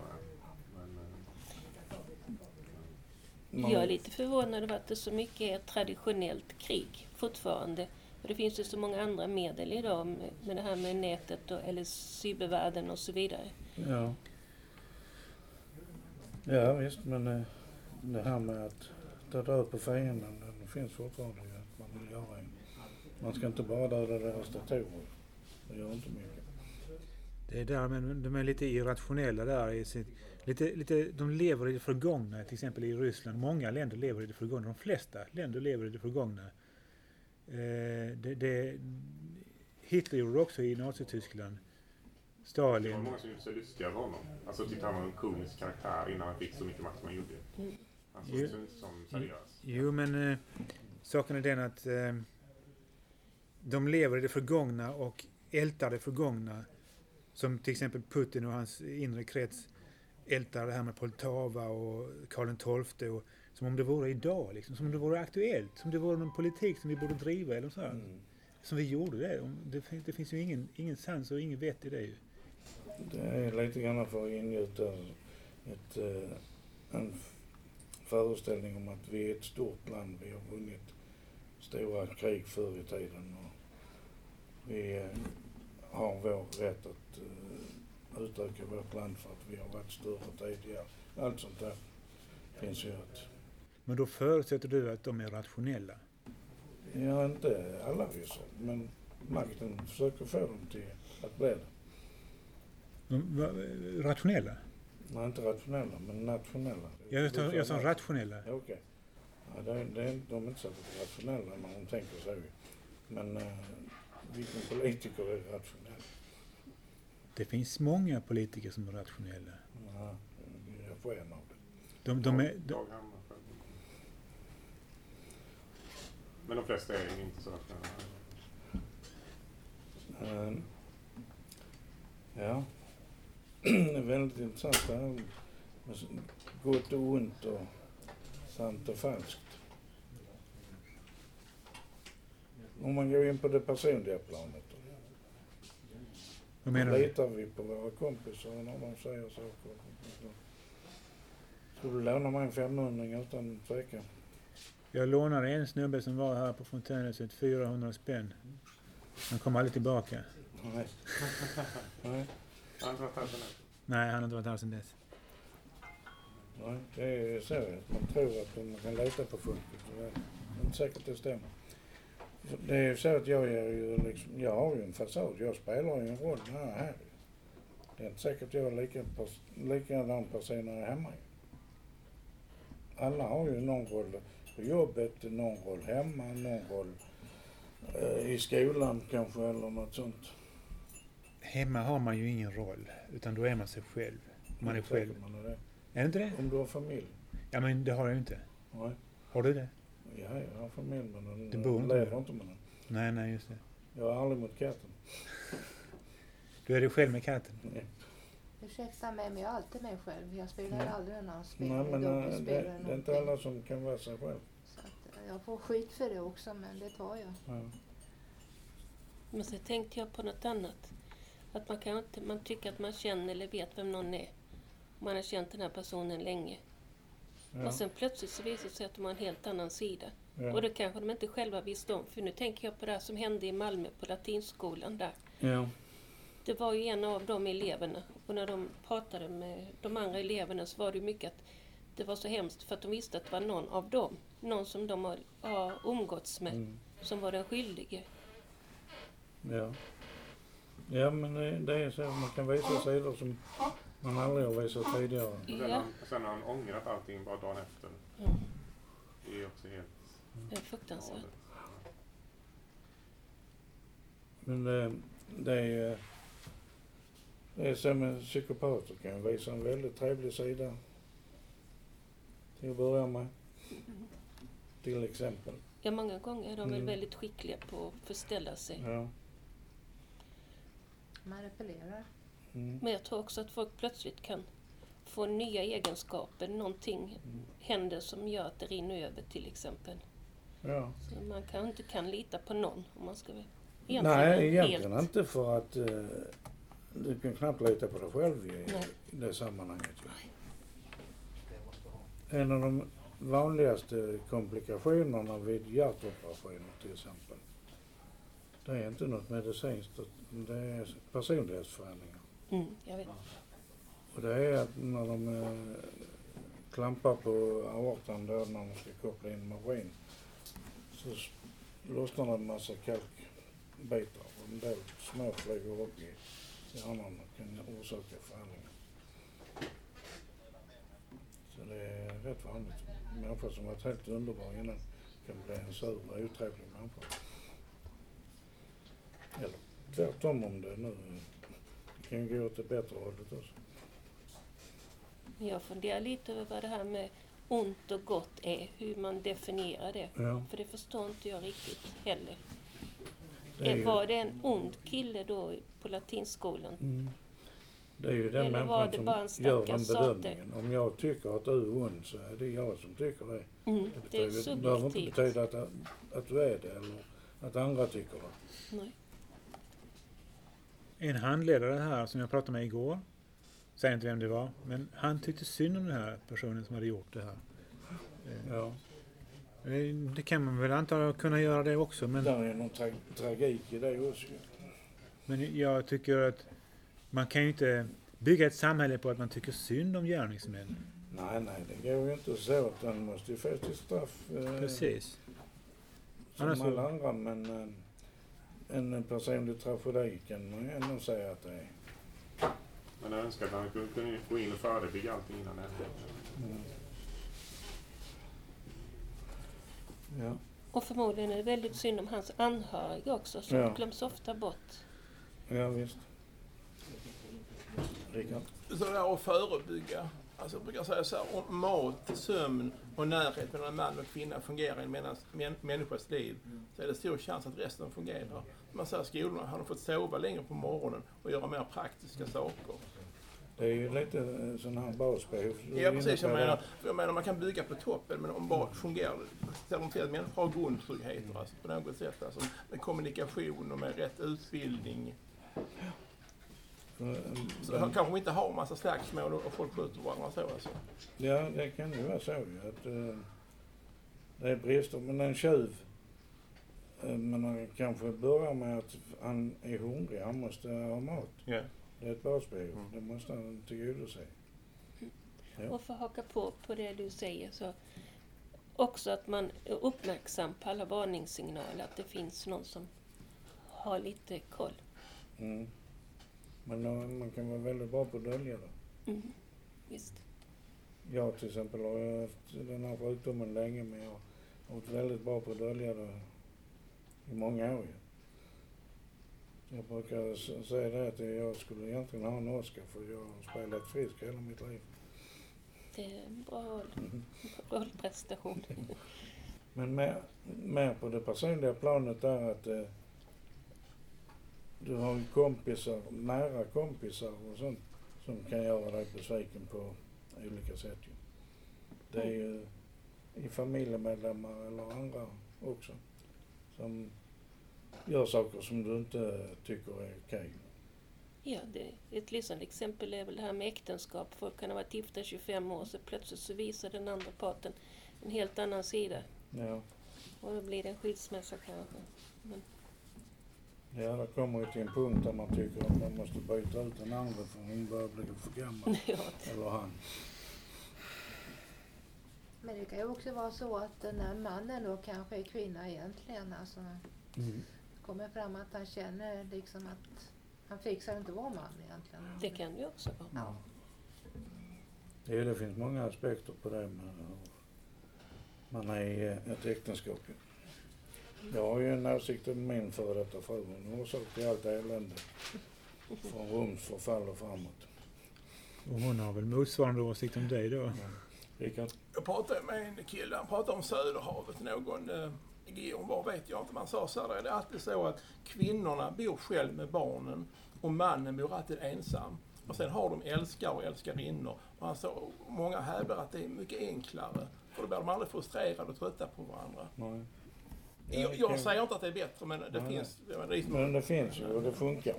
eh, Jag är lite förvånad över att det så mycket är traditionellt krig fortfarande. Och det finns ju så många andra medel idag med, med det här med nätet och, eller cybervärlden och så vidare. Ja. Ja visst men eh, det här med att ta död på fienden det finns fortfarande ju att man vill göra. en- Man ska inte bara döda deras datorer. Det gör inte mycket. Det är där, men de är lite irrationella där. I sitt, lite, lite, de lever i det förgångna, till exempel i Ryssland. Många länder lever i det förgångna. De flesta länder lever i det förgångna. Eh, det, det, Hitler gjorde det också i Nazityskland. det var Stalin. många som gjorde sig lustiga över honom. Alltså tyckte han var en komisk karaktär innan han fick så mycket makt som han gjorde. Han såg inte som seriös. Jo, men eh, saken är den att eh, de lever i det förgångna och ältar det förgångna. Som till exempel Putin och hans inre krets. ältar det här med Poltava och Karl XII och som om det vore idag, liksom, som om det vore aktuellt, som om det vore någon politik som vi borde driva eller så. Mm. Som vi gjorde det. Det, fin- det finns ju ingen, ingen sans och ingen vett i det ju. Det är lite grann för att ingjuta ett, eh, en föreställning om att vi är ett stort land. Vi har vunnit stora krig förr i tiden och vi eh, har vår rätt att eh, utöka vårt land för att vi har varit större tidigare. Allt sånt där finns ju att, Men då förutsätter du att de är rationella. ja inte alla visar, men makten försöker få dem till att bli det. Rationella? Nej, inte rationella, men nationella. Jag sa, jag sa rationella. Ja, Okej. Ja, det, det, de är inte särskilt rationella när de tänker så. Men eh, vilken politiker är rationell? Det finns många politiker som är rationella. Ja, jag får en av det. De, de är, de, Men de flesta är inte så rationella. Eh, ja. det är väldigt intressant det här med gott och ont och sant och falskt. Om man går in på det personliga planet. vad menar du? Litar vi på våra kompisar när de säger saker? Skulle du låna mig en 500 utan tvekan? Jag lånade en snubbe som var här på Fontänhuset 400 spänn. Han kom aldrig tillbaka. Nej. Nej. Jag har inte varit här sen än. Nej, han har inte varit här sedan dess. Nej, det är så att man tror att man kan lita på och Det är inte säkert det stämmer. Det är ju så att jag är ju liksom, jag har ju en fasad. Jag spelar ju en roll när jag är här. Det är inte säkert jag är lika pers- likadan person när jag är hemma. Alla har ju någon roll på jobbet, någon roll hemma, någon roll eh, i skolan kanske eller något sånt. Hemma har man ju ingen roll, utan då är man sig själv. Man är själv. Man är det. Är det inte det? Om du har familj. Ja, men det har jag ju inte. Nej. Har du det? Ja, jag har familj men den Du bor inte lever inte med den. Nej, nej, just det. Jag har aldrig mot katten. Du är dig själv med katten. Ursäkta mig, men jag är alltid mig själv. Jag spelar Nej. aldrig en annan spel. Nej, men eh, det, det är inte alla som kan vara sig själv. Jag får skit för det också, men det tar jag. Ja. Men så tänkte jag på något annat. Att man, kan inte, man tycker att man känner eller vet vem någon är. Man har känt den här personen länge. Ja. Och sen plötsligt så visar det sig att de har en helt annan sida. Ja. Och det kanske de inte själva visste om. För nu tänker jag på det här som hände i Malmö på latinskolan där. Ja. Det var ju en av de eleverna. Och när de pratade med de andra eleverna så var det ju mycket att det var så hemskt för att de visste att det var någon av dem, någon som de har, har umgåtts med, Mm. som var den skyldige. Ja. ja, men det, det är så att man kan visa sidor som man aldrig har visat tidigare. Och sen, har Ja. han, sen har han ångrat allting bara dagen efter. Mm. Det är också helt Det är fruktansvärt. Men det, det är det är så med psykopater kan visa en väldigt trevlig sida. Till att börja med. Till exempel. Ja, många gånger är de väl Mm. väldigt skickliga på att förställa sig. Ja. Manipulerar. Mm. Men jag tror också att folk plötsligt kan få nya egenskaper. Någonting Mm. händer som gör att det rinner över till exempel. Ja. Så man kanske inte kan lita på någon om man ska vara Nej, egentligen helt... inte för att eh, du kan knappt lita på dig själv i, Nej. i det sammanhanget. ju. En av de vanligaste komplikationerna vid hjärtoperationer till exempel. Det är inte något medicinskt, det är personlighetsförändringar. Mm, jag vet. Och det är att när de eh, klampar på aortan då när de ska koppla in maskin så lossnar det en massa kalkbitar och en del små flyger upp i hjärnan och kan orsaka förändringar. Så det är rätt vanligt. Människa som varit helt underbar innan kan bli en sur och otrevlig människa. Eller tvärtom om det nu det kan ju gå åt det bättre hållet också. Jag funderar lite över vad det här med ont och gott är, hur man definierar det. Ja. För det förstår inte jag riktigt heller. Det är Var det en ond kille då på latinskolan? Mm. Det är ju den Eller människan det bara en som gör den bedömningen. Om jag tycker att du är ond så är det jag som tycker det. Mm, det är betyder, det behöver inte subjektivt. betyda att, att du är det eller att andra tycker det. Nej. En handledare här som jag pratade med igår, säger inte vem det var, men han tyckte synd om den här personen som hade gjort det här. Eh, Ja. eh, Det kan man väl anta kunna göra det också, men, Där är någon tra tragik i det också. men jag tycker att man kan ju inte bygga ett samhälle på att man tycker synd om gärningsmän. Nej, nej, det går ju inte så att den måste ju få sitt straff. Eh, Precis. Som Annars så- alla andra, men eh, en personlig tragedi kan man ju ändå säga att det är. Men jag önskar att man kunde gå in och förebygga allting innan det hände. Mm. Ja. Och förmodligen är det väldigt synd om hans anhöriga också, som Ja. glöms ofta bort. ja, visst. Rickard? Så det där att förebygga. Alltså jag brukar säga så här, om mat, sömn och närhet mellan man och kvinna fungerar i en män, människas liv så är det stor chans att resten fungerar. Man säger skolorna, har de fått sova längre på morgonen och göra mer praktiska saker. Det är ju lite eh, sån här basbehov. Ja precis, jag menar, jag menar man kan bygga på toppen men om bara fungerar ser de till att människor har grundtryggheter alltså, på något sätt. Alltså, med kommunikation och med rätt utbildning. Eh, Så den- kanske vi inte har massa slagsmål och och folk skjuter varandra så alltså. Ja, det kan ju vara så ju att eh, det är brister. Men en tjuv, eh, men han kanske börjar med att han är hungrig, han måste ha mat. Ja. Det är ett basbehov, Mm. det måste han tillgodose. Ja. Och för att haka på, på det du säger så också att man är uppmärksam på alla varningssignaler, att det finns någon som har lite koll. Mm. Men man kan vara väldigt bra på att dölja det. Mm. Visst. Jag till exempel har haft den här sjukdomen länge men jag har varit väldigt bra på att dölja det i många år. Jag brukar säga det att jag skulle egentligen ha en Oscar för jag har spelat frisk hela mitt liv. Det är en bra Mm. bra rollprestation. Men mer, mer på det personliga planet där att eh, du har ju kompisar, nära kompisar och sånt som kan göra dig besviken på olika sätt ju. Det är ju i familjemedlemmar eller andra också som gör saker som du inte tycker är okej. Ja, det, ett lysande exempel är väl det här med äktenskap. Folk kan ha varit gifta i 25 år så plötsligt så visar den andra parten en helt annan sida. Ja, Och då blir det en skilsmässa kanske. Ja, det kommer ju till en punkt där man tycker att man måste byta ut den andra för hon börjar bli för gammal. Ja, Eller han. Men det kan ju också vara så att den här mannen då kanske är kvinna egentligen. Alltså, Mm. det kommer fram att han känner liksom att han fixar inte vara man egentligen. det kan ju också vara. Ja. Ja, det finns många aspekter på det med hur man är i ett äktenskap. Jag har ju en åsikt om min före detta fru. Hon är orsak till allt elände. Från Roms förfall och framåt. Och hon har väl motsvarande åsikt om dig då? Rickard? Jag pratade med en kille, han pratade om Söderhavet någon eh, igår, var vet jag inte, man sa så här, det är alltid så att kvinnorna bor själv med barnen och mannen bor alltid ensam. Och sen har de älskare och älskarinnor. Och han sa, många hävdar att det är mycket enklare. För då blir de aldrig frustrerade och trötta på varandra. Nej. Jag, jag säger inte att det är bättre, men det Nej, finns. Det Men det finns ju och det funkar.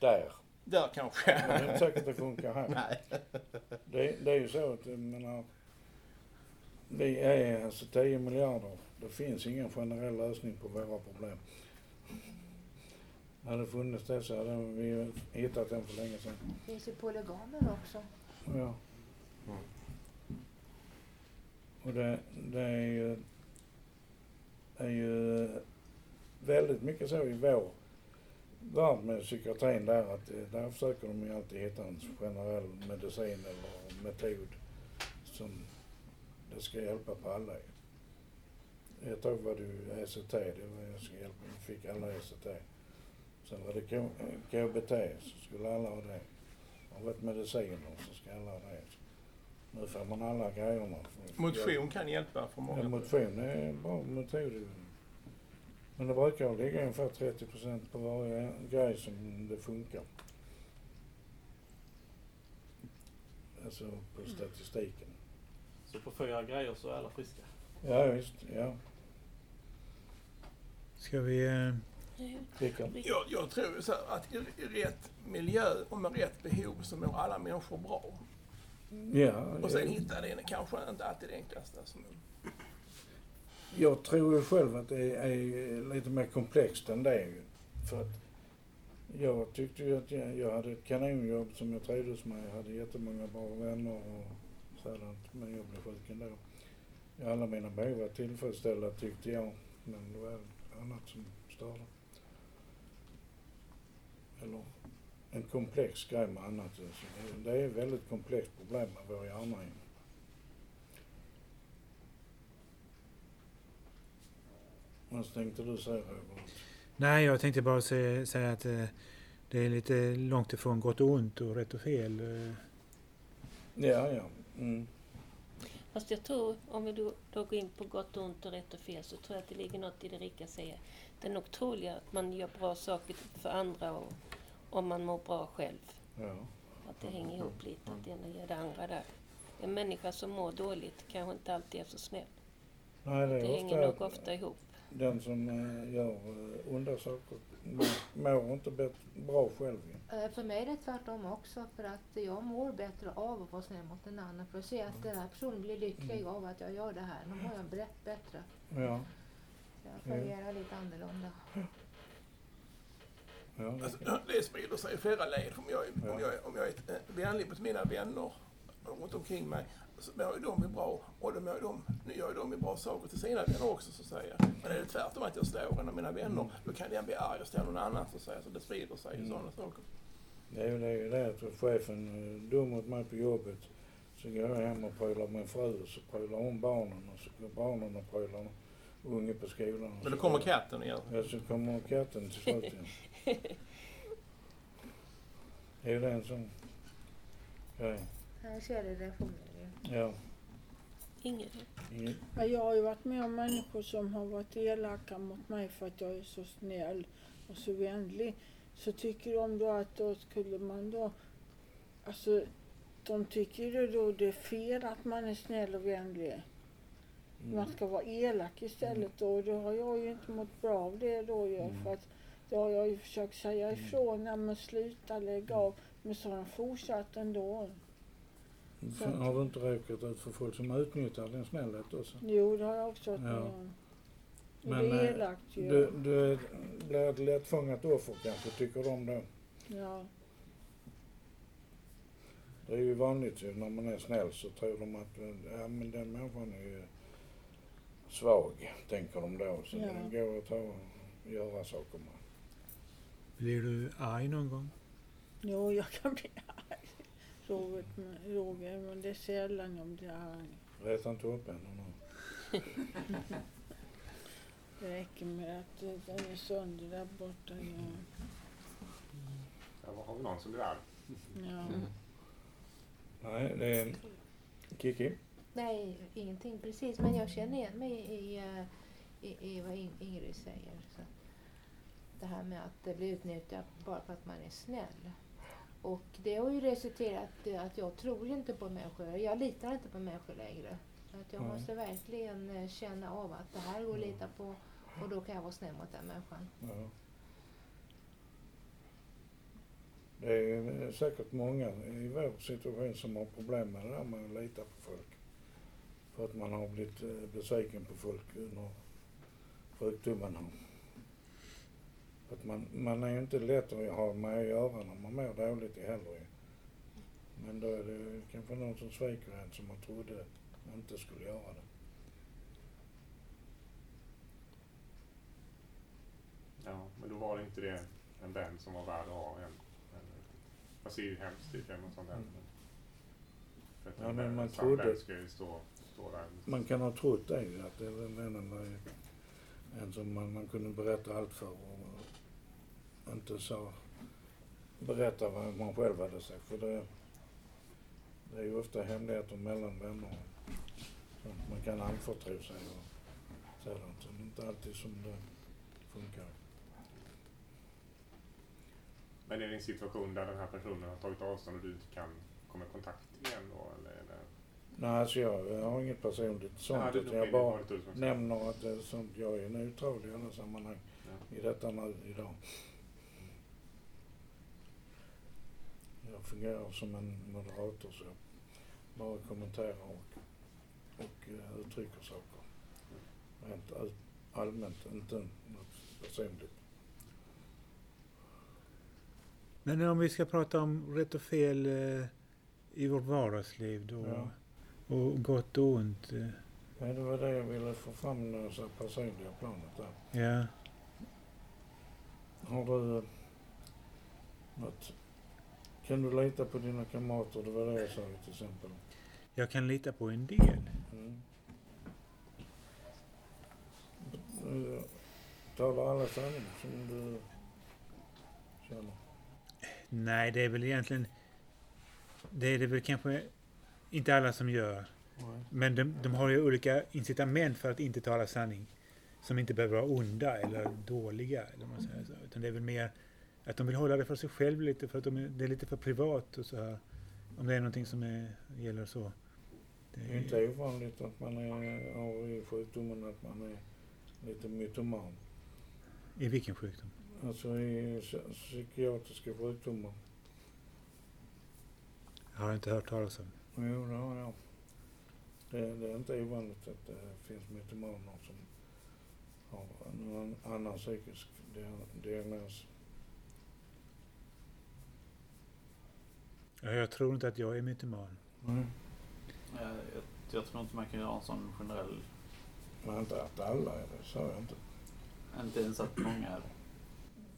Där. där kanske. Men det är inte säkert att det funkar här. Nej. Det, det är ju så att, jag menar, vi är alltså 10 miljarder. Det finns ingen generell lösning på våra problem. Hade det funnits det så hade vi hittat den för länge sedan. Det finns ju polygamer också. Ja. Och det, det är ju, är ju väldigt mycket så i vår värld med psykiatrin där att eh, där försöker de ju alltid hitta en generell medicin eller metod som det ska hjälpa på alla. Ett tag var det ju ECT, det var jag ska hjälpa, fick alla ECT. Sen var det KBT, så skulle alla ha det. Har varit mediciner så ska alla ha det. Nu får man alla grejerna. Motion kan hjälpa för många. Ja, motion är en bra metod. Men det brukar ligga ungefär 30 procent på varje grej som det funkar. Alltså på statistiken. Så på fyra grejer så är alla friska. Ja visst, ja. Ska vi... Eh? Jag, jag tror så här att i, i rätt miljö och med rätt behov så mår alla människor bra. Ja, Och sen ja. hitta det är kanske inte alltid det enklaste. Alltså. Jag tror ju själv att det är lite mer komplext än det. För att jag tyckte ju att jag, jag hade ett kanonjobb som jag trivdes med. Jag hade jättemånga bra vänner och sådant. Men jag blev sjuk ändå. Alla mina behov var tillfredsställda tyckte jag. Men det var annat som störde. Eller en komplex grej med annat. Det, är ett väldigt komplext problem med vår hjärna. Vad tänkte du säga Robert? nej, jag tänkte bara säga, säga att eh, det är lite långt ifrån gott och ont och rätt och fel. eh. Ja, ja. Mm. Fast jag tror, om vi då, då går in på gott och ont och rätt och fel, så tror jag att det ligger något i det Rika säger. Det är nog troligare att man gör bra saker för andra och, om man mår bra själv. Ja. Att det hänger ihop lite, att det ena ger det andra där. En människa som mår dåligt kanske inte alltid är så snäll. Nej, det Det är hänger nog ofta ihop. den som eh, gör eh, onda saker mår- inte bra själv. Eh, För mig är det tvärtom också för att jag mår bättre av att vara snäll mot en annan. För att se att den här personen blir lycklig av att jag gör det här. Då mår jag bättre. Ja. Jag fungerar lite annorlunda. Ja Alltså, det sprider sig i flera led. Om jag, om Ja. jag, om jag är eh, vänlig mot mina vänner runt omkring mig så mår ju de bra och då mår de, nu gör ju de bra saker till sina vänner också så att säga. Men är det tvärtom att jag slår en av mina vänner då kan den bli arg och slå någon annan så att säga. Så det sprider sig Mm. sådana saker. det är ju det, det att chefen är dum mot mig på jobbet. Så går jag hem och prylar min fru och så prylar hon barnen och så går barnen och prylar unge på skolan. Men då kommer katten igen. Ja, så kommer katten till slut igen. Det är ju det en sån grej. Här ser det det fungerar. Ja. Inget. Inget. Ja, Jag har ju varit med om människor som har varit elaka mot mig för att jag är så snäll och så vänlig. Så tycker de då att då skulle man då... Alltså, de tycker ju då det är fel att man är snäll och vänlig. Man ska vara elak istället då. Och då har jag ju inte mått bra av det då ju. Mm. För att då har jag ju försökt säga ifrån, ja men sluta lägga av. Men så har de fortsatt ändå. Fan, Har du inte råkat ut för folk som utnyttjar din snällhet också? Jo, det har jag också varit Ja. Men, det är eh, elakt ju. Du, du blir ett lättfångat offer kanske, tycker de då? Ja. Det är ju vanligt ju när man är snäll så tror de att ja, men den människan är ju svag, tänker de då. Så Ja. det går att ta göra saker med. Blir du arg någon gång? Jo, jag kan bli arg. Roger, men- Roger, men det är sällan jag blir arg. Reta inte upp henne nu. Det räcker med att den är sönder där borta. Ja. Ja, har vi någon som blir arg? Ja. Nej, det är... Kiki? Nej, ingenting precis. Men jag känner igen mig i, eh, i, i vad In- Ingrid säger. Så det här med att det blir utnyttjat bara för att man är snäll. Och det har ju resulterat i att jag tror inte på människor. Jag litar inte på människor längre. Att jag Nej. måste verkligen eh, känna av att det här går att lita på och då kan jag vara snäll mot den människan. Ja. Det är säkert många i vår situation som har problem med det där med att lita på folk. För att man har blivit eh, besviken på folk under sjukdomen. här. Att man, man är ju inte lätt att ha med att göra när man mår dåligt i heller. Men då är det kanske någon som sviker en som man trodde inte skulle göra det. Ja, men då var det inte det en vän som var värd att ha. En, en, fast det är ju hemskt tycker jag med sånt där. Mm. För att Ja, en men man en trodde- ska ju stå, stå där. Man kan ha trott det ju, att det var ju en som man, man kunde berätta allt för och inte så berätta vad man själv hade sagt. För det, det är ju ofta hemligheter mellan vänner. Så man kan anförtro sig och sådant. Så det är inte alltid som det funkar. Men är det en situation där den här personen har tagit avstånd och du inte kan komma i kontakt igen då? Eller, eller? Nej, alltså jag, jag har inget personligt sånt. Ja, det- utan det- jag det bara det nämner att det är sånt. Jag är neutral i alla sammanhang i detta nu idag. Jag fungerar som en moderator så jag bara kommenterar och, och eh, uttrycker saker. Rent allmänt, inte något personligt. Men om vi ska prata om rätt och fel eh, i vårt vardagsliv då, Ja. och gott och ont. Eh, Ja, det var det jag ville få fram det så personliga planet där. ja. Har du eh, något... Kan du lita på dina kamrater? Det var det jag sa till exempel. Jag kan lita på en del. Mm. Eh, Talar alla sanning som du känner? Nej, det är väl egentligen... Det är det väl kanske inte alla som gör. Nej. Men de, de har ju olika incitament för att inte tala sanning. Som inte behöver vara onda eller dåliga. Eller man säger så. Utan det är väl mer att de vill hålla det för sig själv lite för att de är, det är lite för privat och så här. Om det är någonting som är, gäller så. Det är inte ovanligt att man är, har i sjukdomen att man är lite mytoman. I vilken sjukdom? Alltså i psy- psykiatriska sjukdomar. Har jag inte hört talas om. Jo, det har jag. Det, det är inte ovanligt att det finns mytomaner som har en annan psykisk dia- diagnos. Jag tror inte att jag är mytoman. Mm. Jag, jag, tror inte man kan göra en sån generell... Men inte att alla är det, sa jag inte. Inte ens att många är det.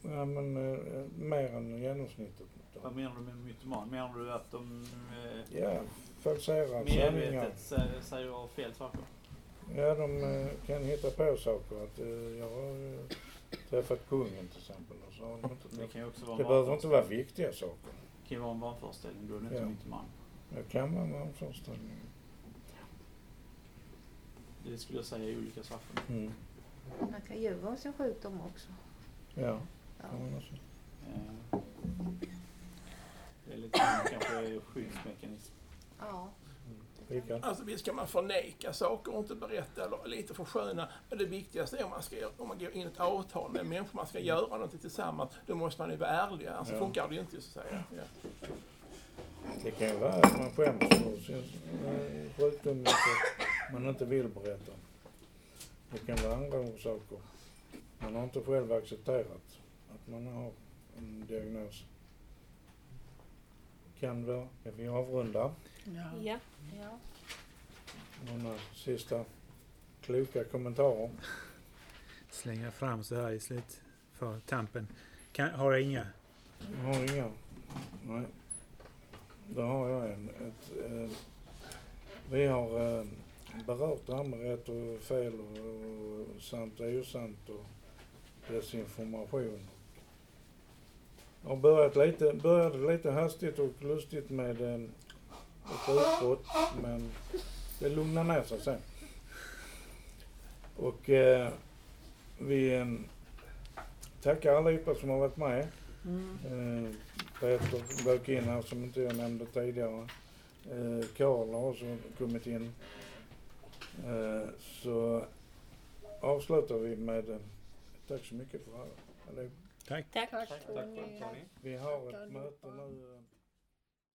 Ja, men eh, mer än genomsnittet. Då. Vad menar du med mytoman? Menar du att de eh, Ja, falserar sanningar. medvetet säger, säger fel saker? Ja, de eh, kan hitta på saker. Att, eh, jag har eh, träffat kungen till exempel. Och så har de inte Det kan ju också vara det behöver inte vara viktiga saker. Det kan ju vara en vanföreställning, då är det inte Ja. mytoman. Det kan vara en vanföreställning. Det skulle jag säga är olika saker. Mm. Man kan ju vara sin sjukdom också. Ja, Ja. kan man också. Eh, Det är lite kanske skyddsmekanism. Ja. Rickard? Alltså visst kan man förneka saker och inte berätta eller lite försköna. Men det viktigaste är om man, ska, om man går in i ett avtal med människor, man ska göra någonting tillsammans, då måste man ju vara ärlig. Annars Ja. funkar det ju inte så att säga. Ja. Det kan ju vara att man skäms för sin eh, sjukdom man inte vill berätta. Det kan vara andra orsaker. Man har inte själv accepterat att man har en diagnos. Kan vara. Ska vi avrunda? Ja. ja. Några sista kloka kommentarer? Slänga fram så här i slut för tampen. Kan, har jag inga? Jag har inga. Nej. Då har jag en. Ett, eh, vi har eh, berört det här med rätt och fel och, och sant och osant och desinformation. Jag börjat lite, började lite hastigt och lustigt med eh, ett utbrott men det lugnade ner sig sen. Och eh, vi eh, tackar allihopa som har varit med. Mm. Eh, Peter dök in här som inte jag nämnde tidigare. Eh, Karl har också kommit in. Eh, så avslutar vi med eh, tack så mycket för alla. allihop. Tack. Tack. Tack. Tony. Vi har ett möte nu. eh,